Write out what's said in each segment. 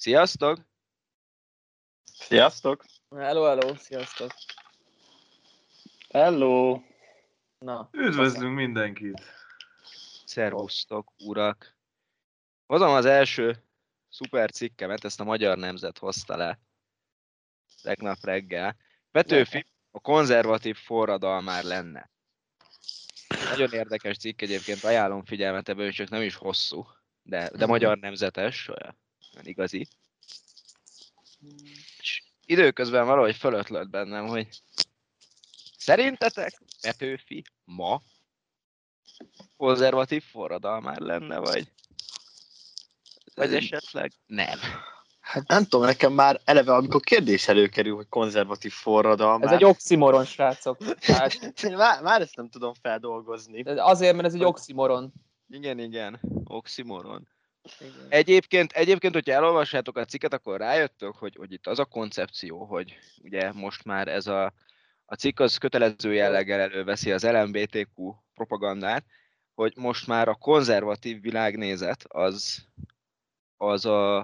Sziasztok! Sziasztok! Hello, hello, sziasztok! Hello! Na, Üdvözlünk mindenkit! Szervusztok, urak! Hozom az első szuper cikkemet, ezt a Magyar Nemzet hozta le tegnap reggel. Petőfi a konzervatív forradalmár lenne. Nagyon érdekes cikk egyébként, ajánlom figyelmet ebből, csak nem is hosszú, de, de magyar nemzetes, olyan igazi. És időközben valahogy fölötlött bennem, hogy szerintetek Petőfi ma konzervatív forradalmár lenne, vagy, vagy esetleg nem? Hát nem tudom, nekem már eleve, amikor kérdés előkerül, hogy konzervatív forradalmár. Ez egy oximoron, srácok. Hát, már, már ezt nem tudom feldolgozni. azért, mert ez egy oximoron. Igen, igen, oximoron. Igen. Egyébként, egyébként, hogyha elolvassátok a cikket, akkor rájöttök, hogy, hogy itt az a koncepció, hogy ugye most már ez a, a cikk az kötelező jelleggel előveszi az LMBTQ propagandát, hogy most már a konzervatív világnézet az, az a,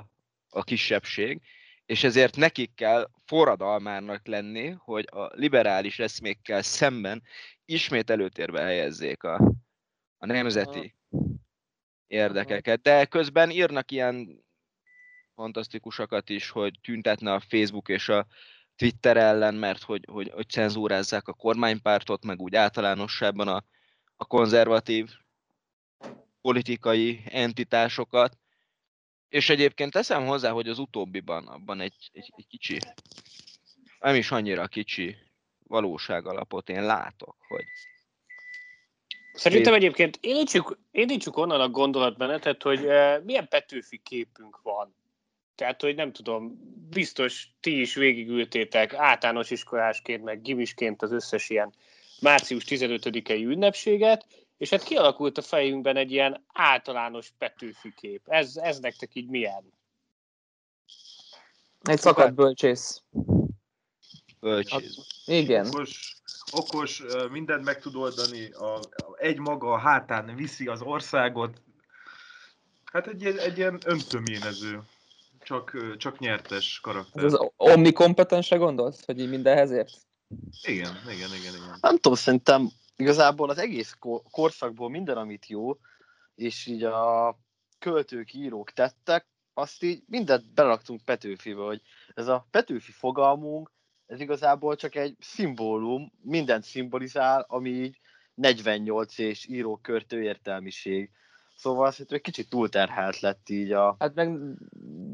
a kisebbség, és ezért nekik kell forradalmárnak lenni, hogy a liberális eszmékkel szemben ismét előtérbe helyezzék a, a nemzeti érdekeket. De közben írnak ilyen fantasztikusakat is, hogy tüntetne a Facebook és a Twitter ellen, mert hogy, hogy, hogy cenzúrázzák a kormánypártot, meg úgy általánosságban a, a konzervatív politikai entitásokat. És egyébként teszem hozzá, hogy az utóbbiban abban egy, egy, egy kicsi, nem is annyira kicsi valóságalapot én látok, hogy Szerintem egyébként indítsuk, indítsuk onnan a gondolatmenetet, hogy uh, milyen Petőfi képünk van. Tehát, hogy nem tudom, biztos ti is végigültétek általános iskolásként, meg gimisként az összes ilyen március 15-i ünnepséget, és hát kialakult a fejünkben egy ilyen általános Petőfi kép. Ez, ez nektek így milyen? Egy szakadt bölcsész. bölcsész. Igen. Okos, okos, mindent meg tud oldani, a, a, egy maga a hátán viszi az országot. Hát egy, ilyen- egy ilyen öntöményező, csak, csak nyertes karakter. Ez az omnikompetensre gondolsz, hogy így mindenhez ért? Igen, igen, igen, igen. Nem tudom, szerintem igazából az egész ko- korszakból minden, amit jó, és így a költők, írók tettek, azt így mindent beraktunk Petőfibe, hogy ez a Petőfi fogalmunk, ez igazából csak egy szimbólum, mindent szimbolizál, ami így 48 és írókörtő értelmiség. Szóval szerintem egy kicsit túlterhelt lett így a... Hát meg,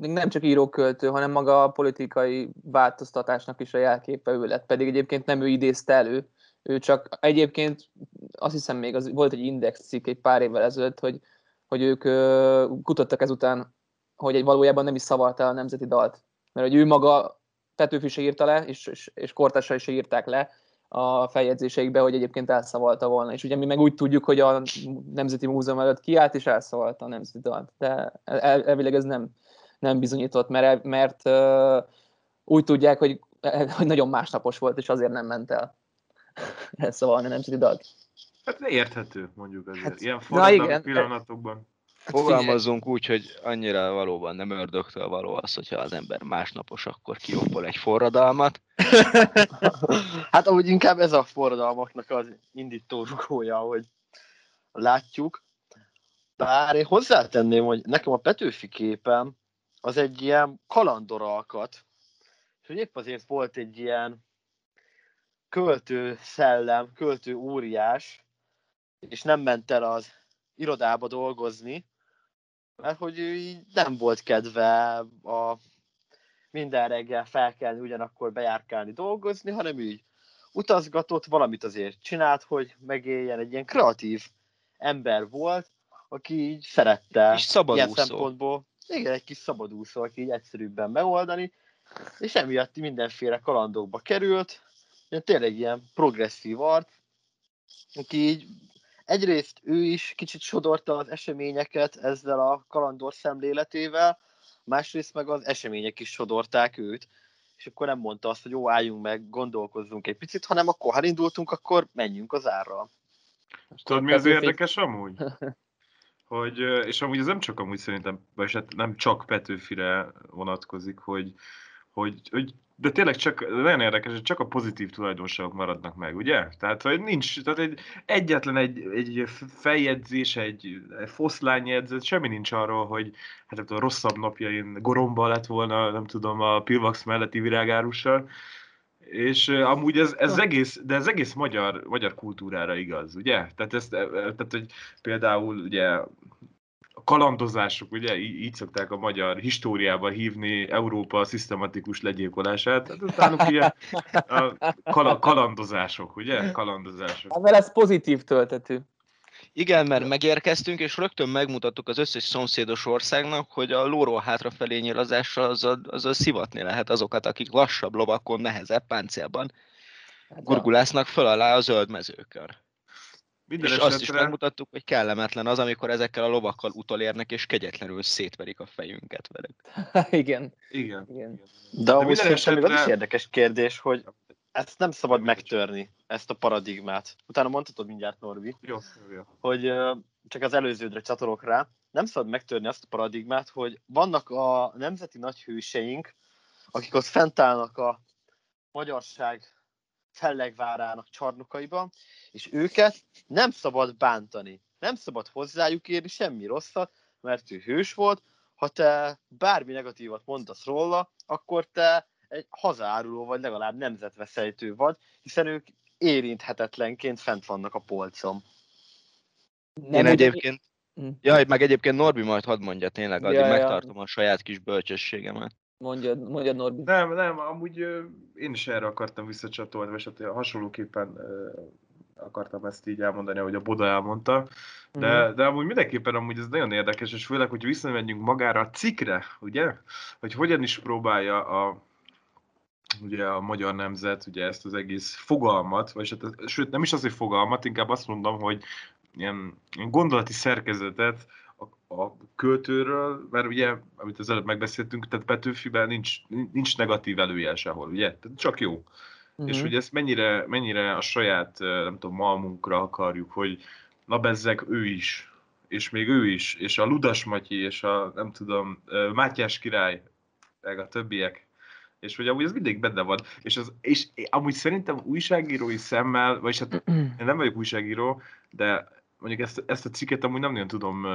meg nem csak íróköltő, hanem maga a politikai változtatásnak is a jelképe ő lett, pedig egyébként nem ő idézte elő, ő csak egyébként azt hiszem még az, volt egy index cikk egy pár évvel ezelőtt, hogy, hogy ők ö, kutattak ezután, hogy egy valójában nem is szavalta a nemzeti dalt. Mert hogy ő maga Petőfi se írta le, és, és, és kortársai se írták le a feljegyzéseikbe, hogy egyébként elszavalta volna. És ugye mi meg úgy tudjuk, hogy a Nemzeti Múzeum előtt kiállt, és elszavalta a nemzeti dalt. De el, elvileg ez nem, nem bizonyított, mert, mert uh, úgy tudják, hogy, hogy nagyon másnapos volt, és azért nem ment el elszavalni a nemzeti dalt. Hát érthető, mondjuk azért. Hát, Ilyen na forradalmi igen. pillanatokban. Fogalmazzunk úgy, hogy annyira valóban nem ördögtől való az, hogyha az ember másnapos, akkor kiokol egy forradalmat. hát ahogy inkább ez a forradalmaknak az indító rugója, hogy látjuk. Bár én hozzátenném, hogy nekem a Petőfi képem az egy ilyen kalandoralkat, és hogy épp azért volt egy ilyen költő szellem, költő óriás, és nem ment el az irodába dolgozni, mert hogy ő így nem volt kedve a minden reggel felkelni, ugyanakkor bejárkálni, dolgozni, hanem így utazgatott, valamit azért csinált, hogy megéljen, egy ilyen kreatív ember volt, aki így szerette szabadúszó. ilyen szempontból, igen, egy kis szabadúszó, aki így egyszerűbben megoldani, és emiatt mindenféle kalandokba került, tényleg ilyen progresszív art, aki így egyrészt ő is kicsit sodorta az eseményeket ezzel a kalandor szemléletével, másrészt meg az események is sodorták őt, és akkor nem mondta azt, hogy jó, álljunk meg, gondolkozzunk egy picit, hanem akkor, ha indultunk, akkor menjünk az árral. Tudod, mi az érdekes amúgy? hogy, és amúgy ez nem csak amúgy szerintem, vagy hát nem csak Petőfire vonatkozik, hogy, hogy, hogy de tényleg csak, nagyon érdekes, hogy csak a pozitív tulajdonságok maradnak meg, ugye? Tehát, hogy nincs, tehát egy, egyetlen egy, egy feljegyzés, egy, egy foszlányjegyzet, semmi nincs arról, hogy hát a rosszabb napjain goromba lett volna, nem tudom, a Pilvax melletti virágárussal, és amúgy ez, ez egész, de ez egész magyar, magyar kultúrára igaz, ugye? Tehát, ezt, tehát hogy például ugye kalandozások, ugye így szokták a magyar históriában hívni Európa szisztematikus legyilkolását, tehát utána ilyen a kal- kalandozások, ugye? Kalandozások. Mert ez pozitív töltetű. Igen, mert megérkeztünk, és rögtön megmutattuk az összes szomszédos országnak, hogy a lóról hátrafelé nyilazással azzal, azzal szivatni lehet azokat, akik lassabb lovakon, nehezebb páncélban Hát gurgulásznak föl alá a zöld mezőkön. Minden és esetre, azt is megmutattuk, hogy kellemetlen az, amikor ezekkel a lovakkal utolérnek, és kegyetlenül szétverik a fejünket velük. igen, Igen. igen. De amúgy minden szerintem még az is esetre- érdekes kérdés, hogy ezt nem szabad megtörni, ezt a paradigmát. Utána mondhatod mindjárt, Norbi, Jó, jó, hogy csak az előződre csatolok rá, nem szabad megtörni azt a paradigmát, hogy vannak a nemzeti nagyhőseink, akik ott fent állnak a magyarság fellegvárának csarnokaiban, és őket nem szabad bántani. Nem szabad hozzájuk érni semmi rosszat, mert ő hős volt. Ha te bármi negatívat mondasz róla, akkor te egy hazaáruló vagy legalább nemzetveszejtő vagy, hiszen ők érinthetetlenként fent vannak a polcon. Nem Én egyébként, Hm. jaj, meg egyébként Norbi majd hadd mondja tényleg, addig Ja, ja. megtartom a saját kis bölcsességemet. Mondjad, mondjad Norbi. Nem, nem, amúgy én is erre akartam visszacsatolni, vagy hát hasonlóképpen akartam ezt így elmondani, ahogy a Boda elmondta. De, Mhm. de amúgy mindenképpen amúgy ez nagyon érdekes, és főleg, hogy visszamegyünk magára a cikkre, ugye? Hogy hogyan is próbálja a, ugye a magyar nemzet ugye ezt az egész fogalmat, vagy hát, sőt nem is az, hogy fogalmat, inkább azt mondom, hogy ilyen gondolati szerkezetet a, költőről, mert ugye, amit az előbb megbeszéltünk, tehát Petőfiben nincs, nincs negatív előjel sehol, ugye? Tehát csak jó. Mhm. És hogy ezt mennyire, mennyire a saját, nem tudom, malmunkra akarjuk, hogy na bezzeg ő is, és még ő is, és a Ludas Matyi, és a nem tudom, Mátyás király, meg a többiek, és hogy amúgy ez mindig benne van. És, az, és amúgy szerintem újságírói szemmel, vagyis hát én nem vagyok újságíró, de mondjuk ezt, ezt a cikket amúgy nem nagyon tudom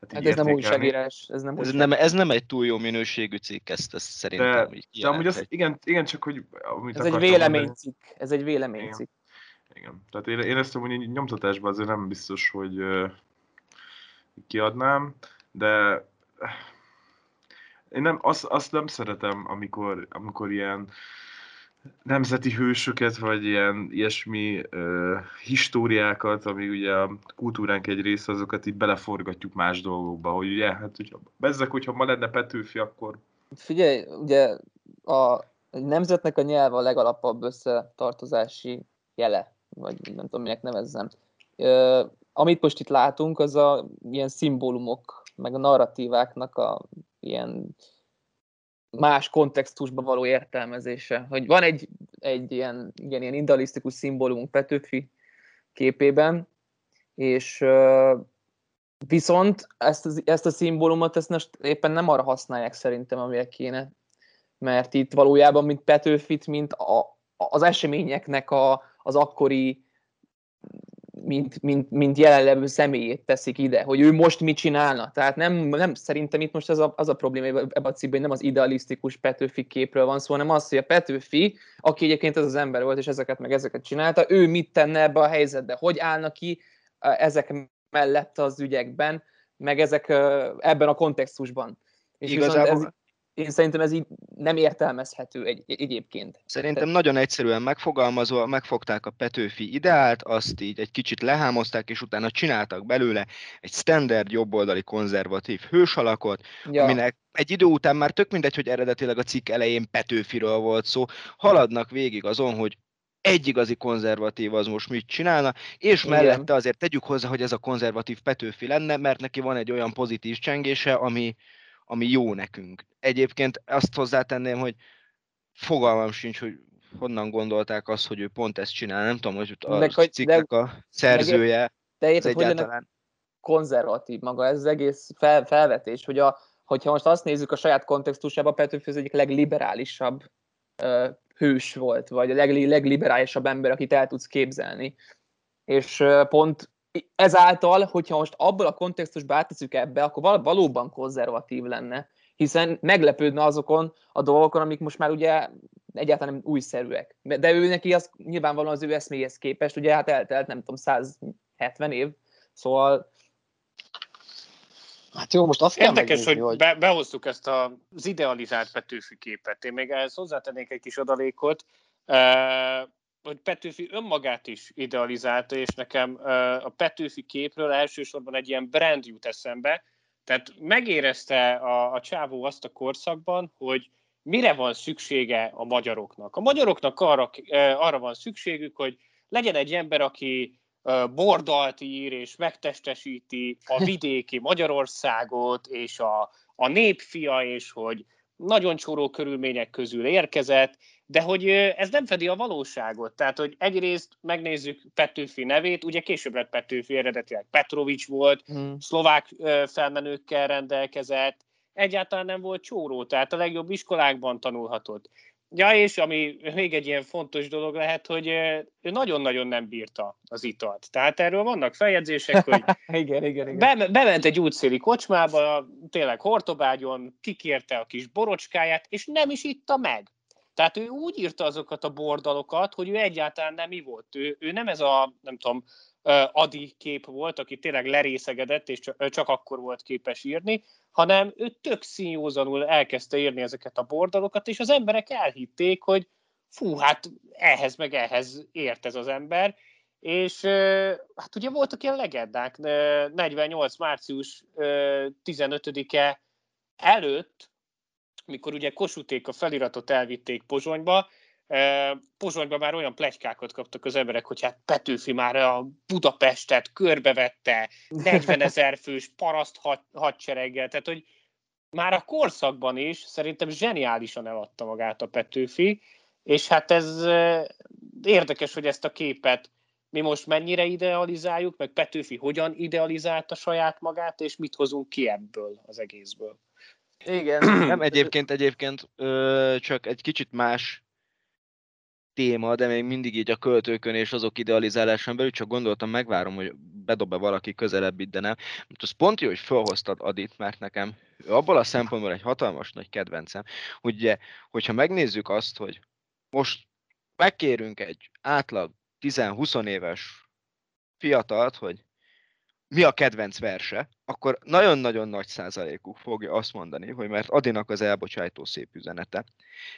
hát Hát ez nem újságírás, ez nem Ez újságírás. nem, ez nem egy túl jó minőségű cikk, ezt, ezt szerintem De, így de amúgy az, igen, igen, csak hogy amit Ez egy véleménycikk, ez egy véleménycikk. Igen. Tehát én, én ezt amúgy nyomtatásban azért nem biztos, hogy ö, kiadnám, de én nem, azt, azt nem szeretem, amikor, amikor ilyen nemzeti hősöket, vagy ilyen ilyesmi ö, históriákat, ami ugye a kultúránk egy része, azokat így beleforgatjuk más dolgokba, hogy ugye, hát hogyha, bezzek, hogyha ma lenne Petőfi, akkor Figyelj, ugye a nemzetnek a nyelve a legalapabb összetartozási jele, vagy nem tudom, minek nevezzem. Ö, amit most itt látunk, az a ilyen szimbólumok, meg a narratíváknak a ilyen más kontextusba való értelmezése. Hogy van egy, egy ilyen, igen, ilyen idealisztikus szimbólumunk Petőfi képében, és viszont ezt, ezt a szimbólumot ezt most éppen nem arra használják szerintem, amire kéne. Mert itt valójában, mint Petőfit, mint a, az eseményeknek a, az akkori mint, mint, mint jelenlevő személyét teszik ide, hogy ő most mit csinálna. Tehát nem, nem szerintem itt most az a, az a probléma ebben a cikkben, hogy nem az idealisztikus Petőfi képről van szó, hanem az, hogy a Petőfi, aki egyébként ez az ember volt, és ezeket meg ezeket csinálta, ő mit tenne ebbe a helyzetbe, hogy állna ki ezek mellett az ügyekben, meg ezek ebben a kontextusban. És Igazából- ez, én szerintem ez így nem értelmezhető egy, egyébként. Szerintem nagyon egyszerűen megfogalmazva, megfogták a Petőfi ideált, azt így egy kicsit lehámozták, és utána csináltak belőle egy standard jobboldali konzervatív hősalakot, Ja. aminek egy idő után már tök mindegy, hogy eredetileg a cikk elején Petőfiről volt szó, haladnak végig azon, hogy egy igazi konzervatív az most mit csinálna, és Igen. mellette azért tegyük hozzá, hogy ez a konzervatív Petőfi lenne, mert neki van egy olyan pozitív csengése, ami, ami jó nekünk. Egyébként azt hozzátenném, hogy fogalmam sincs, hogy honnan gondolták azt, hogy ő pont ezt csinál. Nem tudom, hogy a Meg cikknek a szerzője, De ez érted, hogy egyáltalán konzervatív maga ez az egész fel, felvetés, hogy a, hogyha most azt nézzük a saját kontextusában, Petőfi az egyik legliberálisabb uh, hős volt, vagy a leg, legliberálisabb ember, akit el tudsz képzelni. És uh, pont ezáltal, hogyha most abból a kontextusba áttesszük ebbe, akkor val- valóban konzervatív lenne, hiszen meglepődne azokon a dolgokon, amik most már ugye egyáltalán nem újszerűek. De ő neki az nyilvánvalóan az ő eszméhez képest, ugye hát eltelt nem tudom 170 év, szóval Hát jó, most azt kell Érdekes, hogy, hogy... Be, behoztuk ezt az idealizált Petőfi képet. Én még ehhez hozzátennék egy kis adalékot, hogy Petőfi önmagát is idealizálta, és nekem a Petőfi képről elsősorban egy ilyen brand jut eszembe, tehát megérezte a, a csávó azt a korszakban, hogy mire van szüksége a magyaroknak. A magyaroknak arra, arra van szükségük, hogy legyen egy ember, aki bordalt ír és megtestesíti a vidéki Magyarországot, és a, a népfia, és hogy nagyon csóró körülmények közül érkezett, de hogy ez nem fedi a valóságot. Tehát, hogy egyrészt megnézzük Petőfi nevét, ugye később lett Petőfi eredetileg Petrovics volt, hmm. szlovák felmenőkkel rendelkezett, egyáltalán nem volt csóró, tehát a legjobb iskolákban tanulhatott. Ja, és ami még egy ilyen fontos dolog lehet, hogy ő nagyon-nagyon nem bírta az italt. Tehát erről vannak feljegyzések, hogy igen, igen, igen. Be, bement egy útszéli kocsmába, tényleg hortobágyon, kikérte a kis borocskáját, és nem is itta meg. Tehát ő úgy írta azokat a bordalokat, hogy ő egyáltalán nem mi volt. Ő, ő nem ez a, nem tudom, Adi kép volt, aki tényleg lerészegedett, és csak akkor volt képes írni, hanem ő tök színjózanul elkezdte írni ezeket a bordalokat, és az emberek elhitték, hogy fú, hát ehhez meg ehhez ért ez az ember, és hát ugye voltak ilyen legendák, 48. március 15-e előtt, mikor ugye Kosuték a feliratot elvitték Pozsonyba, Pozsonyban már olyan plegykákat kaptak az emberek, hogy hát Petőfi már a Budapestet körbevette, 40 ezer fős paraszt hadsereggel, tehát hogy már a korszakban is szerintem zseniálisan eladta magát a Petőfi, és hát ez érdekes, hogy ezt a képet mi most mennyire idealizáljuk, meg Petőfi hogyan idealizálta saját magát, és mit hozunk ki ebből az egészből. Igen. Nem egyébként, egyébként ö, csak egy kicsit más téma, de még mindig így a költőkön és azok idealizálásán belül, csak gondoltam, megvárom, hogy bedob-e valaki közelebb itt, de nem. Most az pont jó, hogy felhoztad Adit, mert nekem abból a szempontból egy hatalmas nagy kedvencem, hogy ugye, hogyha megnézzük azt, hogy most megkérünk egy átlag 10-20 éves fiatalt, hogy mi a kedvenc verse, akkor nagyon-nagyon nagy százalékuk fogja azt mondani, hogy mert Adinak az elbocsájtó szép üzenete.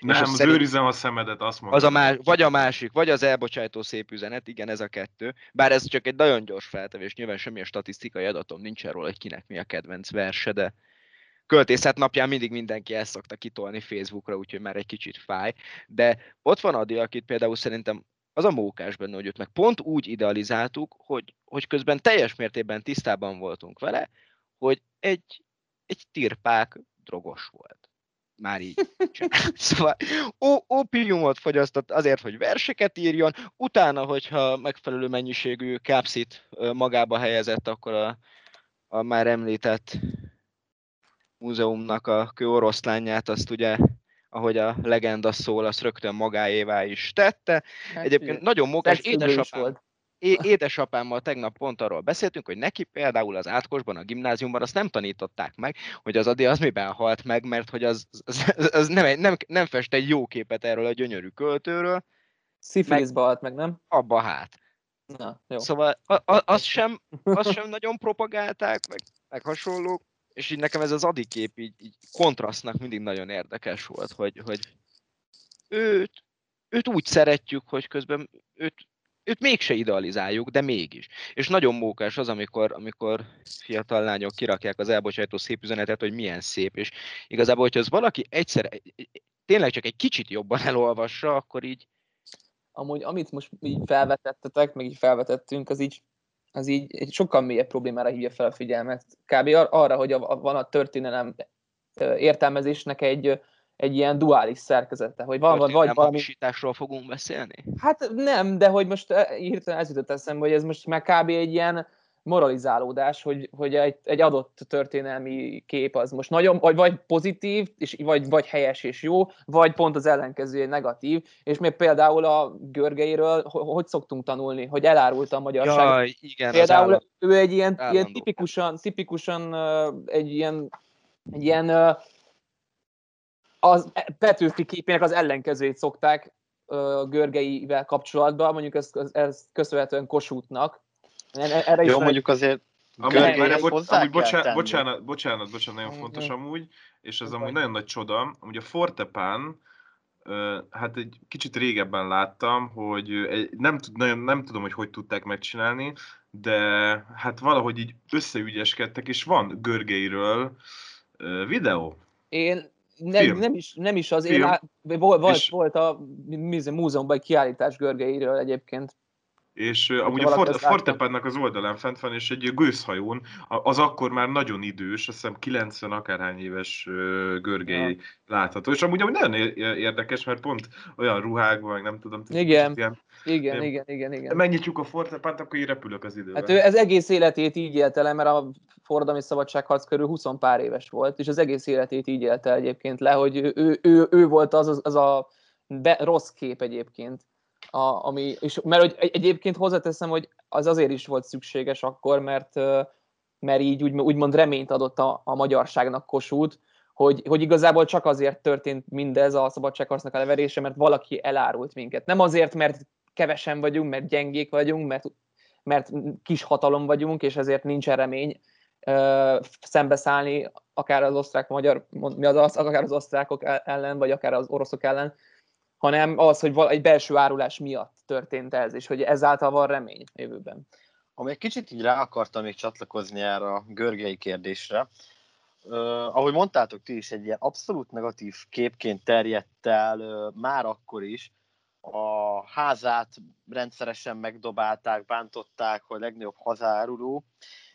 Nem, az szerint... őrizem a szemedet, azt mondom. Az a más, vagy a másik, vagy az elbocsájtó szép üzenet, igen, ez a kettő. Bár ez csak egy nagyon gyors feltevés, nyilván semmilyen statisztikai adatom nincs erről, hogy kinek mi a kedvenc verse, de költészet napján mindig mindenki ezt szokta kitolni Facebookra, úgyhogy már egy kicsit fáj. De ott van Adi, akit például szerintem az a mókás benne, hogy őt meg pont úgy idealizáltuk, hogy, hogy közben teljes mértékben tisztában voltunk vele, hogy egy, egy tirpák drogos volt. Már így. szóval ó, ópiumot fogyasztott azért, hogy verseket írjon, utána, hogyha megfelelő mennyiségű kápszit magába helyezett, akkor a, a már említett múzeumnak a kőoroszlányát, azt ugye ahogy a legenda szól, azt rögtön magáévá is tette. Hát, Egyébként ő, nagyon mókás édesapám, volt. Édesapámmal tegnap pont arról beszéltünk, hogy neki például az átkosban, a gimnáziumban azt nem tanították meg, hogy az Adi az miben halt meg, mert hogy az, az, az nem, nem, nem fest egy jó képet erről a gyönyörű költőről. Szifiliszba halt meg, nem? Abba hát. Na, jó. Szóval a, a, azt, sem, azt sem nagyon propagálták, meg, meg hasonlók és így nekem ez az adikép így, így kontrasztnak mindig nagyon érdekes volt, hogy, hogy őt, őt úgy szeretjük, hogy közben őt, őt mégse idealizáljuk, de mégis. És nagyon mókás az, amikor, amikor fiatal lányok kirakják az elbocsátó szép üzenetet, hogy milyen szép, és igazából, hogyha az valaki egyszer tényleg csak egy kicsit jobban elolvassa, akkor így... Amúgy, amit most így felvetettetek, meg így felvetettünk, az így az így egy sokkal mélyebb problémára hívja fel a figyelmet. Kb. arra, hogy a, a, van a történelem értelmezésnek egy, egy ilyen duális szerkezete, hogy van, vagy valami... hamisításról fogunk beszélni? Hát nem, de hogy most hirtelen ez jutott eszembe, hogy ez most már kb. egy ilyen moralizálódás, hogy, hogy egy, egy adott történelmi kép az most nagyon, vagy, vagy pozitív, és, vagy, vagy helyes és jó, vagy pont az ellenkezője negatív, és még például a Görgeiről hogy szoktunk tanulni, hogy elárulta a magyarság. Jaj, igen, például ő egy ilyen, ilyen tipikusan, tipikusan egy ilyen, egy ilyen az Petőfi képének az ellenkezőjét szokták Görgeivel kapcsolatban, mondjuk ez, ez köszönhetően Kossuthnak, erre Jó, mondjuk azért Amúgy, amúgy, bocsánat, bocsánat, bocsánat, bocsánat, bocsánat, nagyon fontos amúgy, és ez amúgy nagyon nagy csoda, amúgy a Fortepán, hát egy kicsit régebben láttam, hogy nem, nagyon, nem tudom, hogy hogy tudták megcsinálni, de hát valahogy így összeügyeskedtek, és van Görgeiről videó. Én nem, nem, is, nem is az, Film. én lát, volt, volt a múzeumban egy kiállítás Görgeiről egyébként. És uh, amúgy a For- Fortepannak az oldalán fent van, és egy gőzhajón, az akkor már nagyon idős, azt hiszem 90 akárhány éves Görgei ja. látható. És amúgy, amúgy nagyon érdekes, mert pont olyan ruhákban, meg nem tudom. Igen, ilyen, igen, ilyen, igen, igen, igen. Megnyitjuk a Fortepant, akkor így repülök az időben. Hát ő ez egész életét így élte le, mert a forradalmi szabadságharc körül 20 pár éves volt, és az egész életét így élte egyébként le, hogy ő, ő, ő, ő volt az, az, az a be, rossz kép egyébként a, ami, és, mert hogy egyébként hozzáteszem, hogy az azért is volt szükséges akkor, mert, mert így úgy, úgymond reményt adott a, a magyarságnak kosút, hogy, hogy igazából csak azért történt mindez a szabadságharcnak a leverése, mert valaki elárult minket. Nem azért, mert kevesen vagyunk, mert gyengék vagyunk, mert, mert kis hatalom vagyunk, és ezért nincs remény ö, szembeszállni akár az osztrák-magyar, mi az, akár az osztrákok ellen, vagy akár az oroszok ellen, hanem az, hogy egy belső árulás miatt történt ez, és hogy ezáltal van remény jövőben. Ami egy kicsit így rá akartam még csatlakozni erre a görgei kérdésre, Uh, ahogy mondtátok ti is, egy ilyen abszolút negatív képként terjedt el uh, már akkor is. A házát rendszeresen megdobálták, bántották, hogy legnagyobb hazáruló,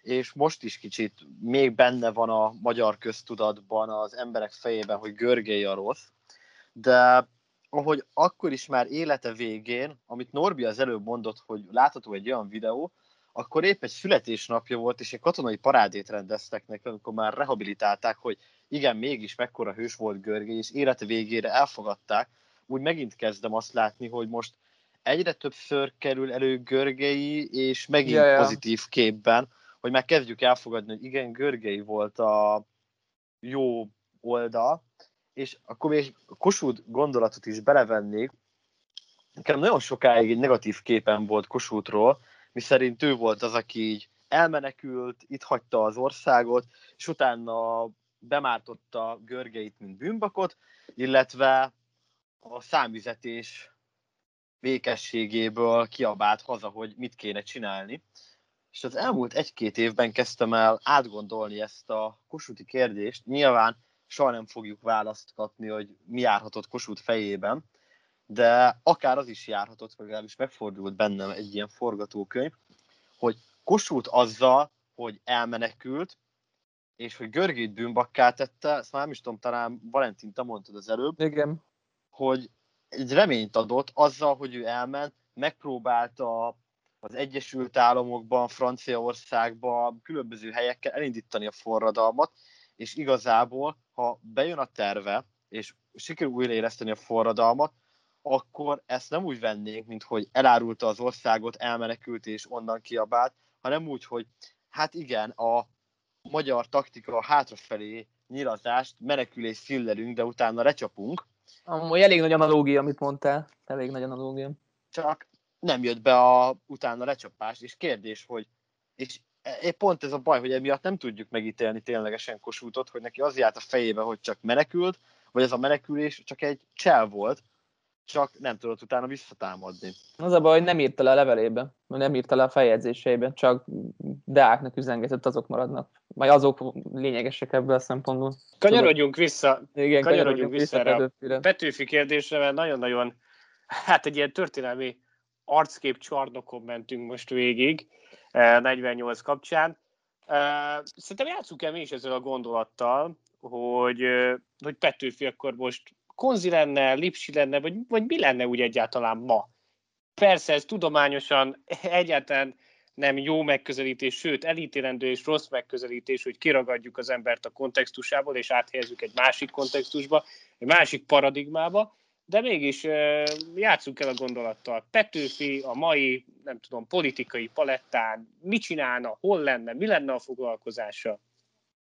és most is kicsit még benne van a magyar köztudatban, az emberek fejében, hogy Görgei a rossz, de ahogy akkor is már élete végén, amit Norbi az előbb mondott, hogy látható egy olyan videó, akkor épp egy születésnapja volt, és egy katonai parádét rendeztek neki, amikor már rehabilitálták, hogy igen, mégis mekkora hős volt Görgé, és élete végére elfogadták. Úgy megint kezdem azt látni, hogy most egyre többször kerül elő Görgei, és megint ja, ja. pozitív képben, hogy már kezdjük elfogadni, hogy igen, Görgei volt a jó oldal, és akkor még Kossuth gondolatot is belevennék. Nekem nagyon sokáig egy negatív képen volt Kossuthról, miszerint ő volt az, aki így elmenekült, itt hagyta az országot, és utána bemártotta Görgeit, mint bűnbakot, illetve a számüzetés békességéből kiabált haza, hogy mit kéne csinálni. És az elmúlt egy-két évben kezdtem el átgondolni ezt a kosuti kérdést. Nyilván soha nem fogjuk választ kapni, hogy mi járhatott Kossuth fejében, de akár az is járhatott, vagy legalábbis megfordult bennem egy ilyen forgatókönyv, hogy Kossuth azzal, hogy elmenekült, és hogy Görgét bűnbakká tette, ezt már nem is tudom, talán Valentin, te mondtad az előbb, Igen. hogy egy reményt adott azzal, hogy ő elment, megpróbálta az Egyesült Államokban, Franciaországban, különböző helyekkel elindítani a forradalmat, és igazából, ha bejön a terve, és sikerül újraéleszteni a forradalmat, akkor ezt nem úgy vennénk, mint hogy elárulta az országot, elmenekült és onnan kiabált, hanem úgy, hogy hát igen, a magyar taktika hátrafelé nyilazást, menekülés szillelünk, de utána lecsapunk. Amúgy elég nagy analógia, amit mondtál. Elég nagy analógia. Csak nem jött be a utána lecsapás, és kérdés, hogy és pont ez a baj, hogy emiatt nem tudjuk megítélni ténylegesen kosútot, hogy neki az járt a fejébe, hogy csak menekült, vagy ez a menekülés csak egy csel volt, csak nem tudott utána visszatámadni. Az a baj, hogy nem írta le a levelébe, nem írta le a feljegyzéseibe, csak Deáknak üzengetett, azok maradnak. Vagy azok lényegesek ebből a szempontból. Kanyarodjunk vissza, Igen, kanyarodjunk vissza, vissza erre a Petőfi kérdésre, mert nagyon-nagyon, hát egy ilyen történelmi arckép csarnokon mentünk most végig, 48 kapcsán. Szerintem játsszuk el mi is ezzel a gondolattal, hogy, hogy Petőfi akkor most konzi lenne, lipsi lenne, vagy, vagy mi lenne úgy egyáltalán ma? Persze ez tudományosan egyáltalán nem jó megközelítés, sőt elítélendő és rossz megközelítés, hogy kiragadjuk az embert a kontextusából, és áthelyezzük egy másik kontextusba, egy másik paradigmába, de mégis játsszuk el a gondolattal. Petőfi a mai, nem tudom, politikai palettán mit csinálna, hol lenne, mi lenne a foglalkozása?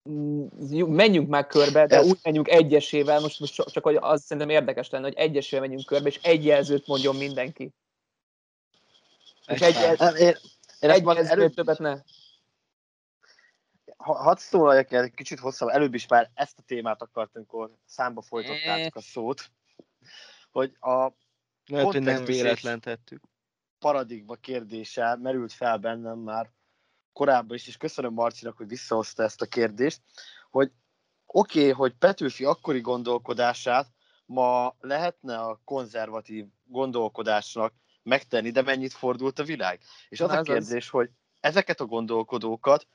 Mm, menjünk meg körbe, de úgy menjünk egyesével, most, most csak hogy az szerintem érdekes lenne, hogy egyesével menjünk körbe, és egy jelzőt mondjon mindenki. És egy, egy, Én, én egy előbb, előbb többet ne. ha- hadd szólaljak el egy kicsit hosszabb, előbb is már ezt a témát akartam, amikor számba folytattátok a szót, hogy a Lehet, hogy nem véletlen tettük. paradigma kérdése merült fel bennem már korábban is, és köszönöm Marcinak, hogy visszahozta ezt a kérdést, hogy oké, okay, hogy Petőfi akkori gondolkodását ma lehetne a konzervatív gondolkodásnak megtenni, de mennyit fordult a világ? És az Na, a ez az. kérdés, hogy ezeket a gondolkodókat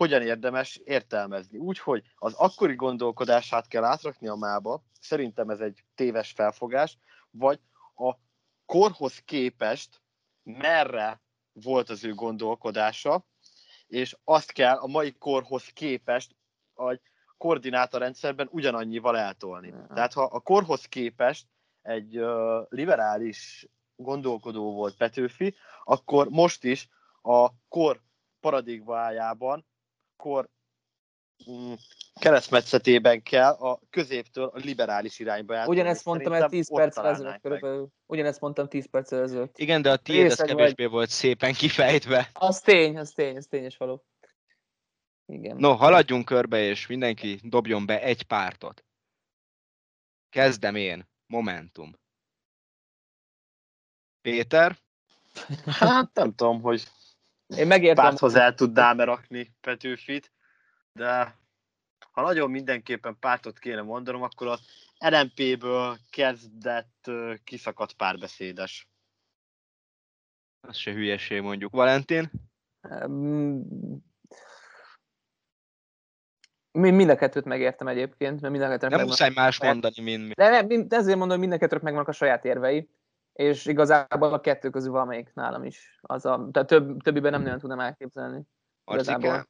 hogyan érdemes értelmezni? Úgy, hogy az akkori gondolkodását kell átrakni a mába, szerintem ez egy téves felfogás, vagy a korhoz képest merre volt az ő gondolkodása, és azt kell a mai korhoz képest a koordinátorrendszerben ugyanannyival eltolni. Tehát ha a korhoz képest egy uh, liberális gondolkodó volt Petőfi, akkor most is a kor paradigmájában, kor mm, keresztmetszetében kell a középtől a liberális irányba eltolni. Ugyanezt mondtam el Szerintem 10 ott perccel találnánk ezelőtt körülbelül. Ugyanezt mondtam 10 perccel ezelőtt. Igen, de a tiéd az Részeg vagy. kevésbé volt szépen kifejtve. Az tény, az tény, az tényes való. Igen. No, haladjunk körbe, és mindenki dobjon be egy pártot. Kezdem én. Momentum. Péter, Hát nem tudom, hogy Én megértem. párthoz el tudnám rakni Petőfit, de ha nagyon mindenképpen pártot kéne mondanom, akkor az LMP-ből kezdett kiszakadt párbeszédes. az se hülyeség mondjuk. Valentin, Mm, mi- Mind a kettőt megértem egyébként, mert mind a kettőnek nem muszáj más mondani, mint mi. De nem, mind- ezért mondom, hogy mind a kettőnek megvannak a saját érvei, és igazából a kettő közül valamelyik nálam is. Az a, tehát több, többiben nem nagyon tudnám elképzelni. Igazából.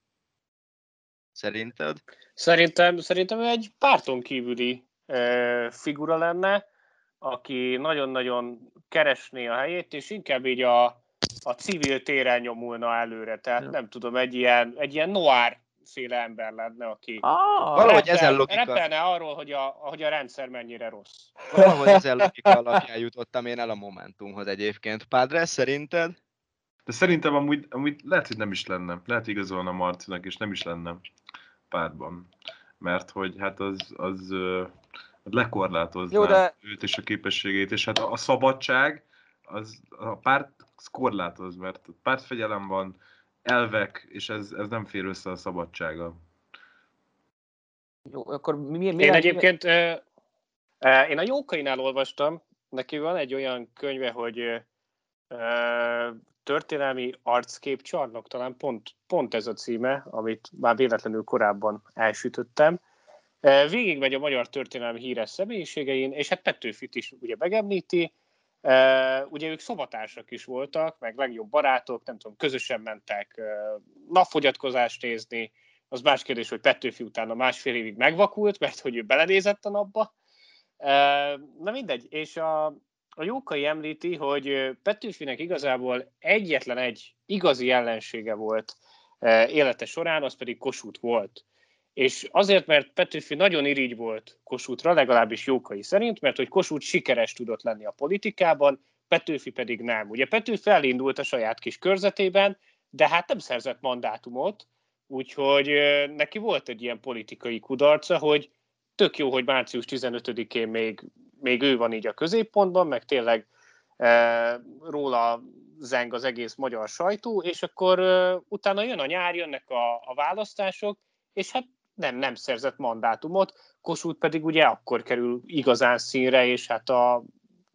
szerinted? Szerintem, szerintem ő egy párton kívüli e, figura lenne, aki nagyon-nagyon keresné a helyét, és inkább így a, a civil téren nyomulna előre. Tehát Ja. nem tudom, egy ilyen, egy ilyen noir féle ember lenne, aki Ah, Valahogy ezen logika. repelne arról, hogy a, hogy a rendszer mennyire rossz. Valahogy ezen logika alapján jutottam én el a Momentumhoz egyébként. Pádre, szerinted? De szerintem amúgy, amúgy lehet, hogy nem is lenne. Lehet igazolna Marcinak, és nem is lenne pártban. Mert hogy hát az, az ö, lekorlátozná Jó, de- őt és a képességét, és hát a, a szabadság, az, a párt az korlátoz, mert pártfegyelem van, elvek, és ez, ez nem fér össze a szabadsága. Jó, akkor mi, mi, mi Én mi- egyébként, ö, ö, én a Jókainál olvastam, neki van egy olyan könyve, hogy ö, történelmi arckép csarnok, talán pont, pont ez a címe, amit már véletlenül korábban elsütöttem. Ö, Végigmegy a magyar történelmi híres személyiségein, és hát Petőfit is ugye megemlíti, Ö, ugye ők szobatársak is voltak, meg legjobb barátok, nem tudom, közösen mentek ö, napfogyatkozást nézni, az más kérdés, hogy Petőfi utána másfél évig megvakult, mert hogy ő belenézett a napba. Ö, Na mindegy, és a, a Jókai említi, hogy Petőfinek igazából egyetlen egy igazi ellensége volt élete során, az pedig Kossuth volt. És azért, mert Petőfi nagyon irigy volt Kossuthra, legalábbis Jókai szerint, mert hogy Kossuth sikeres tudott lenni a politikában, Petőfi pedig nem. Ugye Petőfi elindult a saját kis körzetében, de hát nem szerzett mandátumot, úgyhogy neki volt egy ilyen politikai kudarca, hogy tök jó, hogy március 15-én még, még ő van így a középpontban, meg tényleg e, róla zeng az egész magyar sajtó, és akkor e, utána jön a nyár, jönnek a, a választások, és hát nem, nem szerzett mandátumot, Kossuth pedig ugye akkor kerül igazán színre, és hát a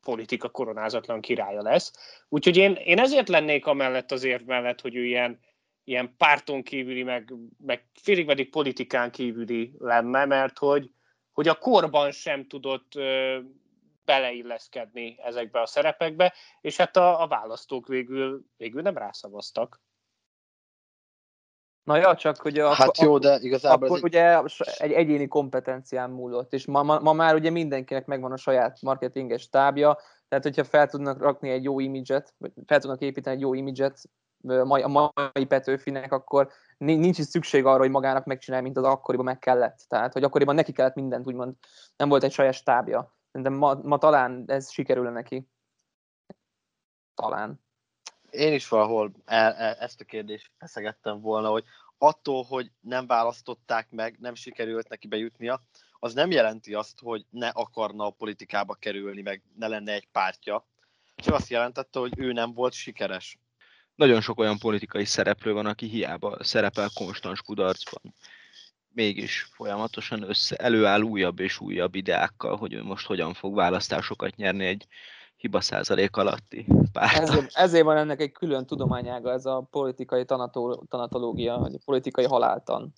politika koronázatlan királya lesz. Úgyhogy én, én ezért lennék amellett az érv mellett, hogy ő ilyen, ilyen párton kívüli, meg, meg félig pedig politikán kívüli lenne, mert hogy, hogy a korban sem tudott ö, beleilleszkedni ezekbe a szerepekbe, és hát a, a választók végül, végül nem rászavaztak. Na ja, csak hogy a, Hát jó, de igazából akkor egy, ugye egy egyéni kompetencián múlott, és ma, ma, ma már ugye mindenkinek megvan a saját marketinges stábja, tehát hogyha fel tudnak rakni egy jó imidzset, vagy fel tudnak építeni egy jó imidzset a mai Petőfinek, akkor ni- nincs is szükség arra, hogy magának megcsinálja, mint az akkoriban meg kellett. Tehát, hogy akkoriban neki kellett mindent, úgymond nem volt egy saját stábja. Szerintem ma, ma talán ez sikerül neki. Talán. Én is valahol el, el, ezt a kérdést feszegettem volna, hogy attól, hogy nem választották meg, nem sikerült neki bejutnia, az nem jelenti azt, hogy ne akarna a politikába kerülni, meg ne lenne egy pártja. Csak azt jelentette, hogy ő nem volt sikeres. Nagyon sok olyan politikai szereplő van, aki hiába szerepel konstans kudarcban. Mégis folyamatosan össze, előáll újabb és újabb ideákkal, hogy ő most hogyan fog választásokat nyerni egy hiba százalék alatti párttal. Ezért, ezért van ennek egy külön tudományága, ez a politikai tanató, tanatológia, vagy a politikai haláltan.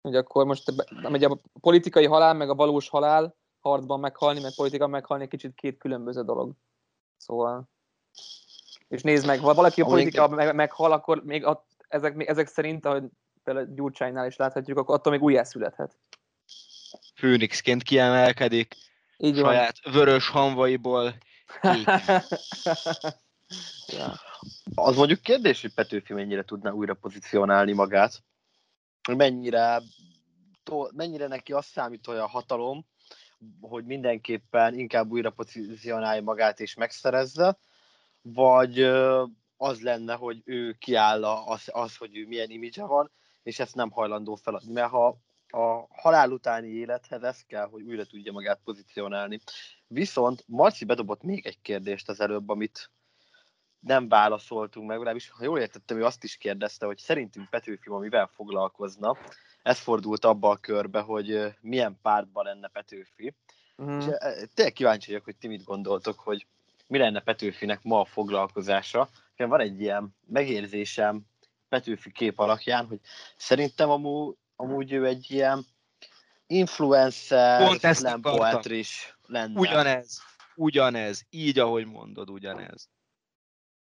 Hogy akkor most ugye a politikai halál, meg a valós halál, harcban meghalni, meg politika meghalni egy kicsit két különböző dolog. Szóval... És nézd meg, ha valaki a politika meg, meghal, akkor még a, ezek, még ezek szerint, ahogy például Gyurcsánynál is láthatjuk, akkor attól még újjászülethet. Főnixként kiemelkedik, Így van. saját vörös hamvaiból. Ja. Az mondjuk kérdés, hogy Petőfi mennyire tudná újra pozícionálni magát, mennyire, mennyire neki azt számít, a hatalom, hogy mindenképpen inkább újra pozícionálja magát és megszerezze, vagy az lenne, hogy ő kiáll az, az, hogy ő milyen imidzse van, és ezt nem hajlandó feladni. Mert ha a halál utáni élethez ez kell, hogy újra tudja magát pozícionálni. Viszont Marci bedobott még egy kérdést az előbb, amit nem válaszoltunk meg, legalábbis ha jól értettem, ő azt is kérdezte, hogy szerintünk Petőfi ma mivel foglalkozna. Ez fordult abba a körbe, hogy milyen pártban lenne Petőfi. Mhm. És tényleg kíváncsi vagyok, hogy ti mit gondoltok, hogy mi lenne Petőfinek ma a foglalkozása. Van egy ilyen megérzésem Petőfi kép alakján, hogy szerintem amúgy, amúgy ő egy ilyen influencer, Pont ezt slam poetris lenne. Ugyanez. Ugyanez. Így, ahogy mondod, ugyanez.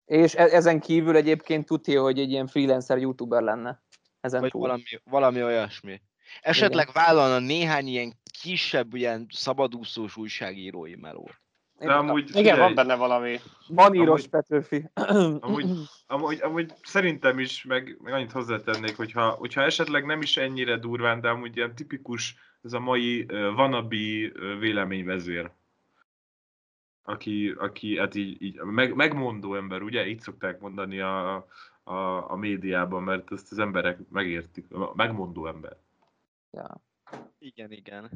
És e- ezen kívül egyébként tudja, hogy egy ilyen freelancer youtuber lenne. Ezen Vagy túl. valami, valami olyasmi. Esetleg vállalna néhány ilyen kisebb, ilyen szabadúszós újságírói melót. De amúgy, Igen, figyelj, van benne valami. Van íros amúgy- Petőfi. Amúgy, amúgy, amúgy szerintem is, meg, meg annyit hozzátennék, hogyha, hogyha esetleg nem is ennyire durván, de amúgy ilyen tipikus, ez a mai uh, vanabi uh, véleményvezér. Aki, aki hát így, így meg, megmondó ember, ugye? Így szokták mondani a, a, a médiában, mert ezt az emberek megértik. Megmondó ember. ja. Igen, igen.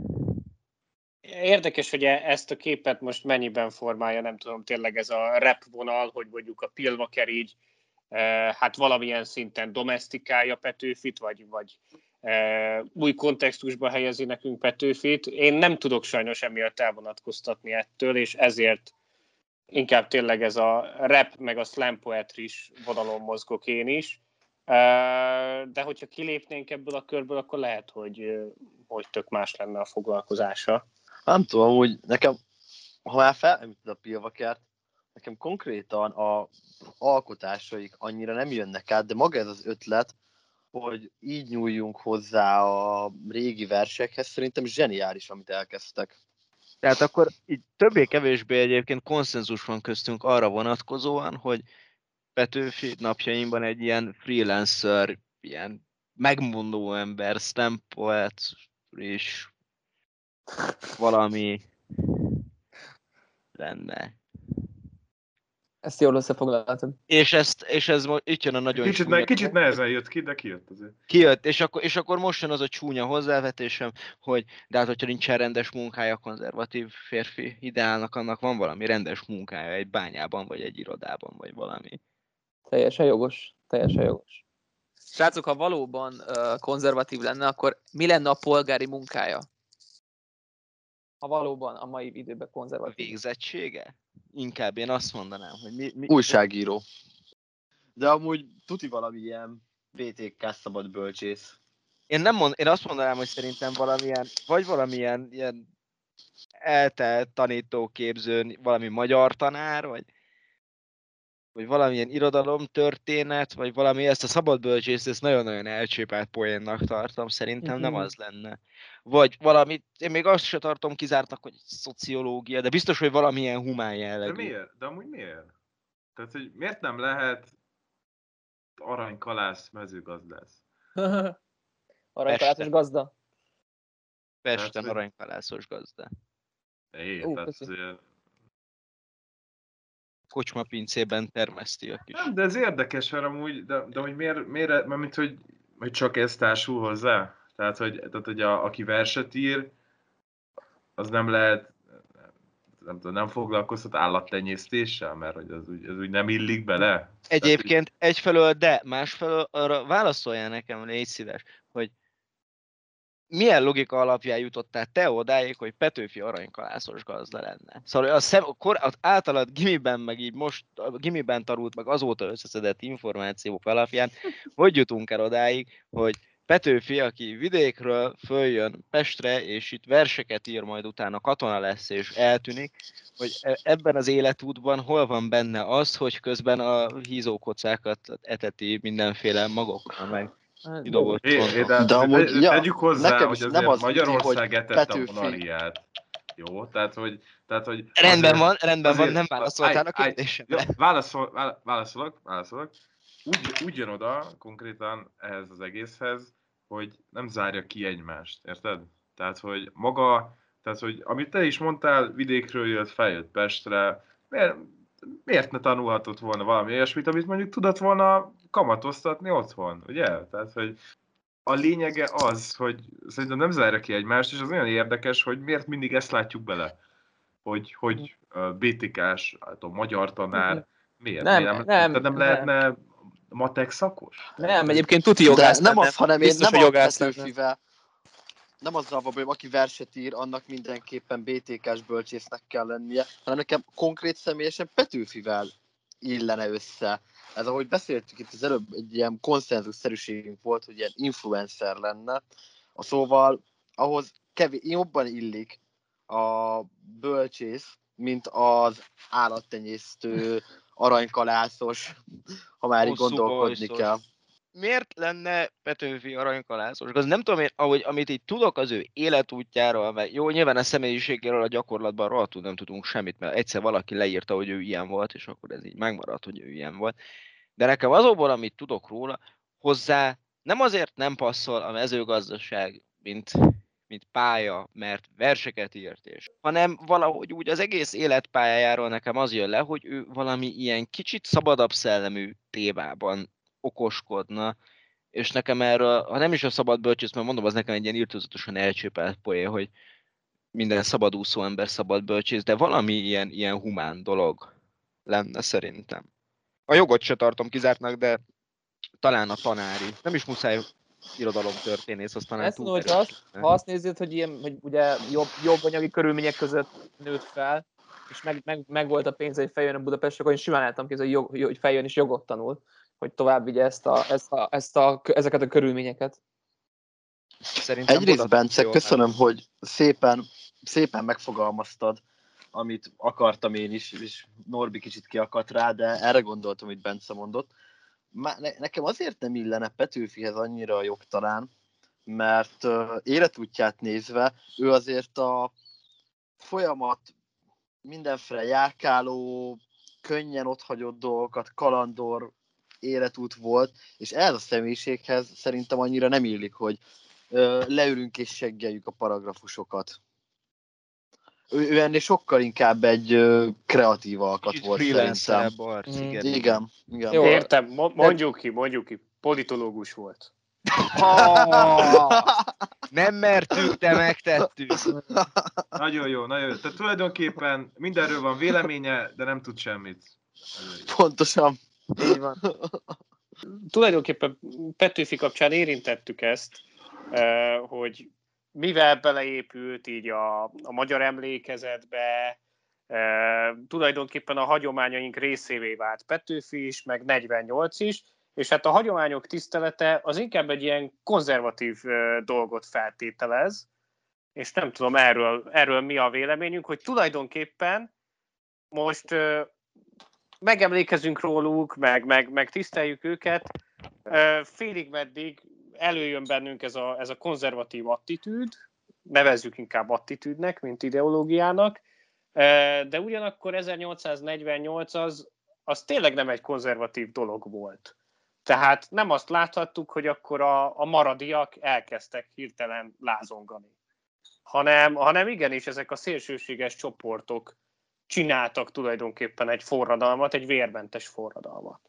Érdekes, hogy e- ezt a képet most mennyiben formálja, nem tudom, tényleg ez a rap vonal, hogy mondjuk a Pilvaker így eh, hát valamilyen szinten domestikálja Petőfit, vagy, vagy eh, új kontextusba helyezi nekünk Petőfit. Én nem tudok sajnos emiatt elvonatkoztatni ettől, és ezért inkább tényleg ez a rap meg a slam poetris vonalon mozgok én is. De hogyha kilépnénk ebből a körből, akkor lehet, hogy, hogy tök más lenne a foglalkozása. Nem tudom, úgy nekem, ha már felemlíted a pilvakert, nekem konkrétan a alkotásaik annyira nem jönnek át, de maga ez az ötlet, hogy így nyúljunk hozzá a régi versekhez, szerintem zseniális, amit elkezdtek. Tehát akkor így többé-kevésbé egyébként konszenzus van köztünk arra vonatkozóan, hogy Petőfi napjainkban egy ilyen freelancer, ilyen megmondó ember, slam poet és valami lenne. Ezt jól összefoglaltad. És, ezt, és ez mo- itt jön a nagyon Kicsit, ne, kicsit nehezen jött ki, de kijött azért. Kijött, és akkor, és akkor most jön az a csúnya hozzávetésem, hogy de hát, hogyha nincsen rendes munkája a konzervatív férfi ideálnak, annak van valami rendes munkája egy bányában, vagy egy irodában, vagy valami. Teljesen jogos. Teljesen jogos. Srácok, ha valóban uh, konzervatív lenne, akkor mi lenne a polgári munkája? Ha valóban a mai időben A konzervatív. végzettsége? Inkább én azt mondanám, hogy mi, mi, Újságíró. De amúgy tuti valami ilyen BTK szabad bölcsész. Én, nem mond, én azt mondanám, hogy szerintem valamilyen, vagy valamilyen ilyen eltelt tanítóképzőn, valami magyar tanár, vagy vagy valamilyen irodalom történet, vagy valami ezt a szabad bölcsész, ezt nagyon-nagyon elcsépelt poénnak tartom, szerintem nem Mhm. az lenne. Vagy valami, én még azt se tartom kizártnak, hogy szociológia, de biztos, hogy valamilyen humán De jellegű. miért? De amúgy miért? Tehát, hogy miért nem lehet aranykalász mezőgazdász? Aranykalászos gazda. Pesten aranykalászos gazda. É, Ó, tehát, Kocsma pincében termeszti a kis. nem, de ez érdekes, mert amúgy, de, de hogy miért, miért mert hogy, hogy csak ez társul hozzá? Tehát, hogy, tehát, hogy a, aki verset ír, az nem lehet, nem tudom, nem foglalkoztat állattenyésztéssel, mert hogy az úgy, az úgy nem illik bele. Egyébként egyfelől, de másfelől arra válaszoljál nekem, légy szíves, milyen logika alapján jutottál te odáig, hogy Petőfi aranykalászos gazda lenne? Szóval a szem, kor, az általad gimiben, meg így most a gimiben tanult, meg azóta összeszedett információk alapján, hogy jutunk el odáig, hogy Petőfi, aki vidékről följön Pestre, és itt verseket ír, majd utána katona lesz, és eltűnik, hogy e- ebben az életútban hol van benne az, hogy közben a hízókocákat eteti mindenféle magokkal, meg kidobott É, de, De amúgy, amúgy, ja, tegyük hozzá, nekem hogy azért nem az Magyarország hogy etette a Petőfi. monarhiát. Jó, tehát hogy... Tehát, hogy Rendben azért- van, rendben van, azért- nem válaszoltál a kérdésemre. Válaszol, vá- válaszolok, válaszolok. Úgy, úgy jön oda konkrétan ehhez az egészhez, hogy nem zárja ki egymást, érted? Tehát, hogy maga, tehát, hogy amit te is mondtál, vidékről jött, feljött Pestre, miért, miért ne tanulhatott volna valami olyasmit, amit mondjuk tudott volna kamatoztatni otthon, ugye? Tehát, hogy a lényege az, hogy szerintem nem zárja ki egymást, és az olyan érdekes, hogy miért mindig ezt látjuk bele. Hogy, hogy BTK-s, hát a magyar tanár, miért? Nem, miért nem, tehát nem, nem. lehetne matek szakos? Nem, egyébként tuti jogász nem az, hanem én nem a jogász nem azzal van bajom, aki verset ír, annak mindenképpen BTK-s bölcsésznek kell lennie, hanem nekem konkrét személyesen Petőfivel illene össze. Ez ahogy beszéltük itt az előbb, egy ilyen konszenzusszerűségünk volt, hogy ilyen influencer lenne. A szóval ahhoz kevés, jobban illik a bölcsész, mint az állattenyésztő, aranykalászos, ha már így gondolkodni bajszos. kell. Miért lenne Petőfi aranykalászos? Az nem tudom én, ahogy, amit így tudok az ő életútjáról, mert jó, nyilván a személyiségéről a gyakorlatban rohadtul nem tudunk semmit, mert egyszer valaki leírta, hogy ő ilyen volt, és akkor ez így megmaradt, hogy ő ilyen volt. De nekem azokból, amit tudok róla, hozzá nem azért nem passzol a mezőgazdaság, mint, mint pálya, mert verseket írt és, hanem valahogy úgy az egész életpályájáról nekem az jön le, hogy ő valami ilyen kicsit szabadabb szellemű témában okoskodna, és nekem erről, ha nem is a szabad bölcsész, mert mondom, az nekem egy ilyen írtózatosan elcsépelt poén, hogy minden szabadúszó ember szabad bölcsész, de valami ilyen, ilyen humán dolog lenne szerintem. A jogot se tartom kizártnak, de talán a tanári. Nem is muszáj irodalomtörténész, az talán Ezt mondom, hogy azt, ha azt nézed, hogy, ilyen, hogy ugye jobb, jobb anyagi körülmények között nőtt fel, és meg, meg, meg volt a pénz, hogy feljön a Budapestre, akkor én simán álltam képzelni, hogy, jog, hogy feljön és jogot tanul, hogy tovább vigye ezt a, ezt a, ezt a, ezeket a körülményeket. Szerintem Egyrészt, Bence, jól köszönöm, hogy szépen, szépen megfogalmaztad, amit akartam én is, és Norbi kicsit kiakadt rá, de erre gondoltam, amit Bence mondott. Ne- Nekem azért nem illene Petőfihez annyira a jog talán, mert életútját nézve, ő azért a folyamat mindenféle járkáló, könnyen otthagyott dolgokat, kalandor életút volt, és ez a személyiséghez szerintem annyira nem illik, hogy ö, leülünk és seggeljük a paragrafusokat. Ő, ő ennél sokkal inkább egy ö, kreatív alkat Kicsit volt szerintem. arc, Mm. igen. Igen, igen. Jó. Értem, mo- mondjuk ki, mondjuk ki. Politológus volt. Ah, nem mertük, de megtettük. Nagyon jó, nagyon jó. Tehát tulajdonképpen mindenről van véleménye, de nem tud semmit. Pontosan. Így van. Tulajdonképpen Petőfi kapcsán érintettük ezt, eh, hogy mivel beleépült így a, a magyar emlékezetbe, eh, tulajdonképpen a hagyományaink részévé vált Petőfi is, meg 48 is, és hát a hagyományok tisztelete az inkább egy ilyen konzervatív eh, dolgot feltételez, és nem tudom erről, erről mi a véleményünk, hogy tulajdonképpen most megemlékezünk róluk, meg, meg, meg tiszteljük őket, félig meddig előjön bennünk ez a, ez a konzervatív attitűd, nevezzük inkább attitűdnek, mint ideológiának, de ugyanakkor 1848 az, az tényleg nem egy konzervatív dolog volt. Tehát nem azt láthattuk, hogy akkor a, a maradiak elkezdtek hirtelen lázongani, hanem, hanem igenis ezek a szélsőséges csoportok csináltak tulajdonképpen egy forradalmat, egy vérmentes forradalmat.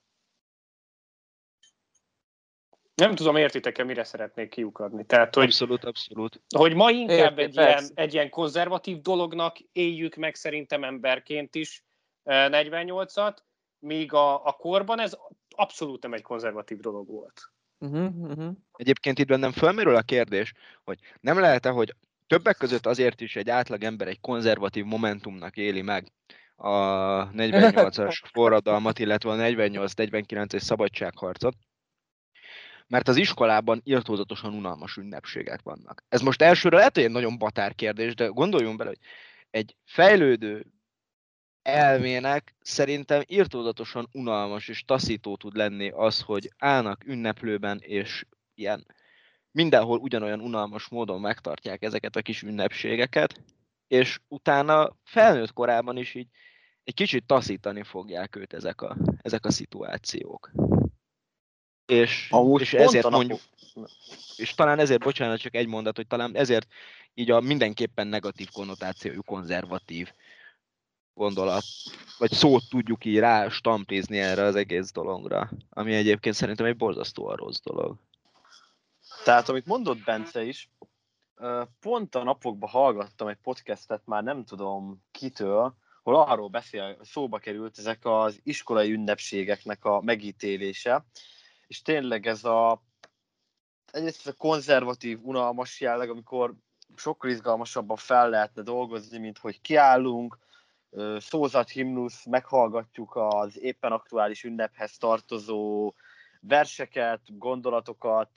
Nem tudom, értitek-e, mire szeretnék kiukadni. Tehát, hogy, abszolút, abszolút. Hogy ma inkább Érti, egy, ilyen, egy ilyen konzervatív dolognak éljük meg szerintem emberként is 48-at, míg a, a korban ez abszolút nem egy konzervatív dolog volt. Uh-huh, uh-huh. Egyébként itt bennem fölmerül a kérdés, hogy nem lehet-e, hogy többek között azért is egy átlag ember egy konzervatív momentumnak éli meg a 48-as forradalmat, illetve a 48-49-es szabadságharcot, mert az iskolában írtózatosan unalmas ünnepségek vannak. Ez most elsőre lehet, hogy egy nagyon batár kérdés, de gondoljunk bele, hogy egy fejlődő elmének szerintem írtózatosan unalmas és taszító tud lenni az, hogy állnak ünneplőben, és ilyen mindenhol ugyanolyan unalmas módon megtartják ezeket a kis ünnepségeket, és utána felnőtt korában is így egy kicsit taszítani fogják őt ezek a, ezek a szituációk. És, Amúgy és ezért mondjuk, és talán ezért, bocsánat, csak egy mondat, hogy talán ezért így a mindenképpen negatív konnotációjú konzervatív gondolat, vagy szót tudjuk így rá stampizni erre az egész dologra, ami egyébként szerintem egy borzasztóan rossz dolog. Tehát, amit mondott Bence is, pont a napokban hallgattam egy podcastet, már nem tudom kitől, hol arról beszél, szóba került ezek az iskolai ünnepségeknek a megítélése, és tényleg ez a egyrészt ez a konzervatív, unalmas jelleg, amikor sokkal izgalmasabban fel lehetne dolgozni, mint hogy kiállunk, szózat himnusz, meghallgatjuk az éppen aktuális ünnephez tartozó verseket, gondolatokat,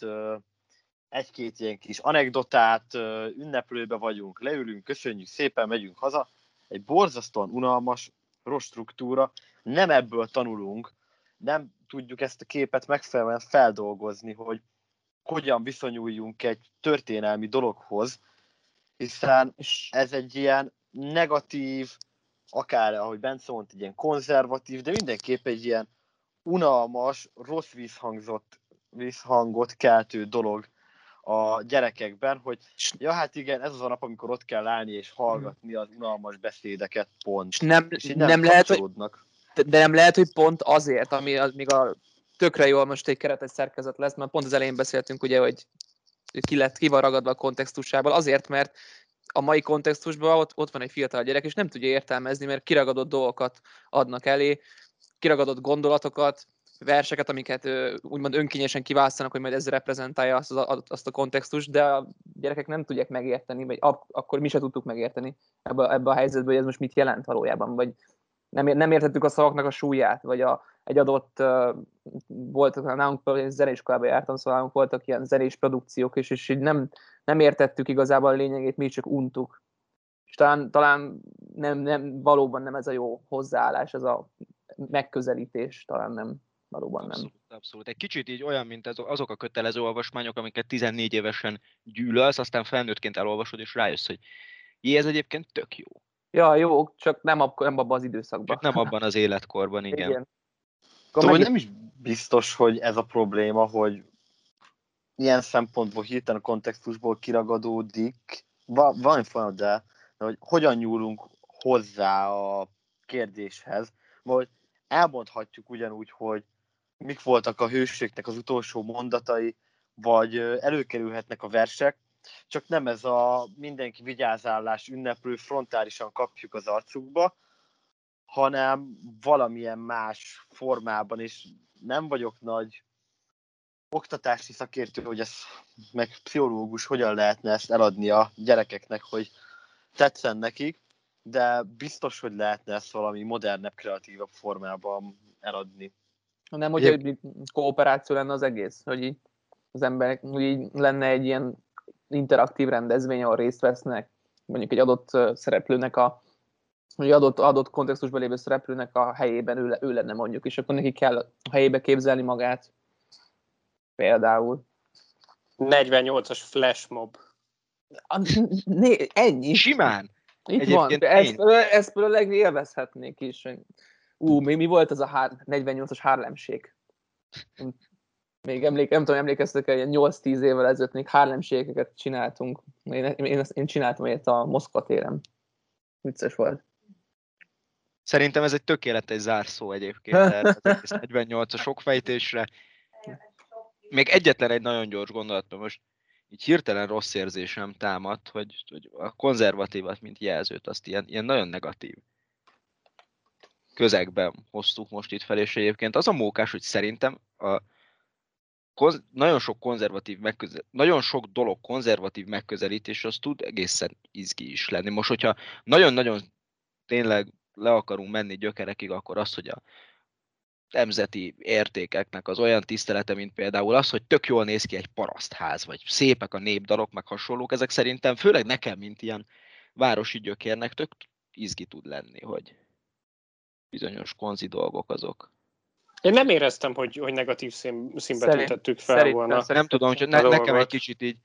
egy-két ilyen kis anekdotát, ünneplőbe vagyunk, leülünk, köszönjük szépen, megyünk haza. Egy borzasztóan unalmas, rossz struktúra, nem ebből tanulunk, nem tudjuk ezt a képet megfelelően feldolgozni, hogy hogyan viszonyuljunk egy történelmi dologhoz, hiszen ez egy ilyen negatív, akár, ahogy Bence mondta, egy ilyen konzervatív, de mindenképp egy ilyen unalmas, rossz visszhangzott, visszhangot keltő dolog a gyerekekben, hogy ja, hát igen, ez az a nap, amikor ott kell állni és hallgatni az unalmas beszédeket, pont. És nem, és nem, nem lehet, hogy, de nem lehet, hogy pont azért, ami az, még a tökre jól most egy keretes szerkezet lesz, mert pont az elején beszéltünk ugye, hogy ki, lett, ki van ragadva a kontextusából, azért, mert a mai kontextusban ott, ott van egy fiatal gyerek, és nem tudja értelmezni, mert kiragadott dolgokat adnak elé, kiragadott gondolatokat, verseket, amiket úgymond önkényesen kiválasztanak, hogy majd ez reprezentálja azt, az, azt a kontextust, de a gyerekek nem tudják megérteni, vagy ak- akkor mi se tudtuk megérteni ebbe, ebbe a helyzetbe, hogy ez most mit jelent valójában, vagy nem, nem értettük a szavaknak a súlyát, vagy a, egy adott, uh, volt, nálunk egy zenéskolában jártam, szóval nálunk voltak ilyen zenés produkciók is, és így nem, nem értettük igazából a lényegét, mi csak untuk. És talán, talán nem, nem, valóban nem ez a jó hozzáállás, ez a megközelítés, talán nem, valóban abszolút, nem. Abszolút, Egy kicsit így olyan, mint azok a kötelező olvasmányok, amiket 14 évesen gyűlölsz, aztán felnőttként elolvasod, és rájössz, hogy jé, ez egyébként tök jó. Ja, jó, csak nem, ab, nem abban az időszakban. Csak nem abban az életkorban, igen. igen. Tudom, meg... nem is biztos, hogy ez a probléma, hogy ilyen szempontból hirtelen a kontextusból kiragadódik, Va, van folyamat, de, de hogy hogyan nyúlunk hozzá a kérdéshez, vagy elmondhatjuk ugyanúgy, hogy mik voltak a hősöknek az utolsó mondatai, vagy előkerülhetnek a versek, csak nem ez a mindenki vigyázállás ünneplő frontálisan kapjuk az arcukba, hanem valamilyen más formában, és nem vagyok nagy oktatási szakértő, hogy ez meg pszichológus hogyan lehetne ezt eladni a gyerekeknek, hogy tetszen nekik, de biztos, hogy lehetne ezt valami modernebb, kreatívabb formában eladni. Nem, hogy egy kooperáció lenne az egész, hogy így az emberek, hogy így lenne egy ilyen interaktív rendezvény, ahol részt vesznek, mondjuk egy adott szereplőnek a hogy adott, adott kontextusban lévő szereplőnek a helyében ő, ő lenne mondjuk, és akkor neki kell a helyébe képzelni magát. Például. 48-as flash mob. A, né, ennyi. Simán. Itt van. Egyébként Ezt, én- például- ezt például élvezhetnék is. Ú, mi, mi volt az a hár, 48-as Harlemség? Még emlék, nem tudom, emlékeztek el, ilyen 8-10 évvel ezelőtt még Harlemségeket csináltunk. Én, én, ezt- én csináltam ilyet a Moszkva téren. Vicces volt. Szerintem ez egy tökéletes zárszó egyébként erre az egész 48-as okfejtésre. Még egyetlen egy nagyon gyors gondolat, mert most így hirtelen rossz érzésem támadt, hogy, hogy a konzervatívat, mint jelzőt, azt ilyen, ilyen nagyon negatív közegben hoztuk most itt fel, és egyébként az a mókás, hogy szerintem a konz- nagyon sok konzervatív megközel, nagyon sok dolog konzervatív megközelítés, az tud egészen izgi is lenni. Most, hogyha nagyon-nagyon tényleg le akarunk menni gyökerekig, akkor az, hogy a nemzeti értékeknek az olyan tisztelete, mint például az, hogy tök jól néz ki egy parasztház, vagy szépek a népdalok, meg hasonlók, ezek szerintem főleg nekem, mint ilyen városi gyökérnek tök izgi tud lenni, hogy bizonyos konzi dolgok azok. Én nem éreztem, hogy, hogy negatív szín, színbe Szerint- tüntettük fel szerintem- volna. Nem Szerintem tudom, hogy ne, nekem egy kicsit így,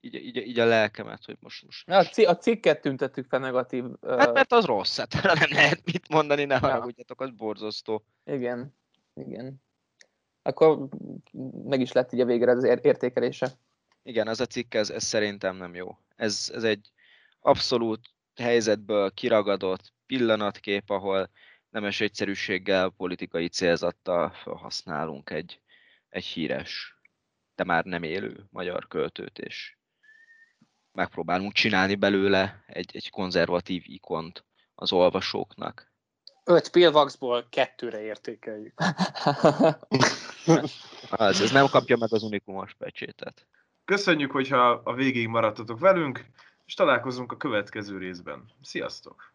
így, így, így a lelkemet, hogy most, most A, ci- a cikket tüntettük fel negatív. Hát mert az rossz, hát nem lehet mit mondani, ne Ja. haragudjatok, az borzasztó. Igen, igen. Akkor meg is lett így a végre az ér- értékelése. Igen, az a cikk, ez, ez szerintem nem jó. Ez, ez egy abszolút helyzetből kiragadott pillanatkép, ahol nemes egyszerűséggel, politikai célzattal felhasználunk egy, egy híres, de már nem élő magyar költőt, és megpróbálunk csinálni belőle egy, egy konzervatív ikont az olvasóknak. Öt pillvaxból kettőre értékeljük. Az, ez nem kapja meg az unikumos pecsétet. Köszönjük, hogyha a végig maradtatok velünk, és találkozunk a következő részben. Sziasztok!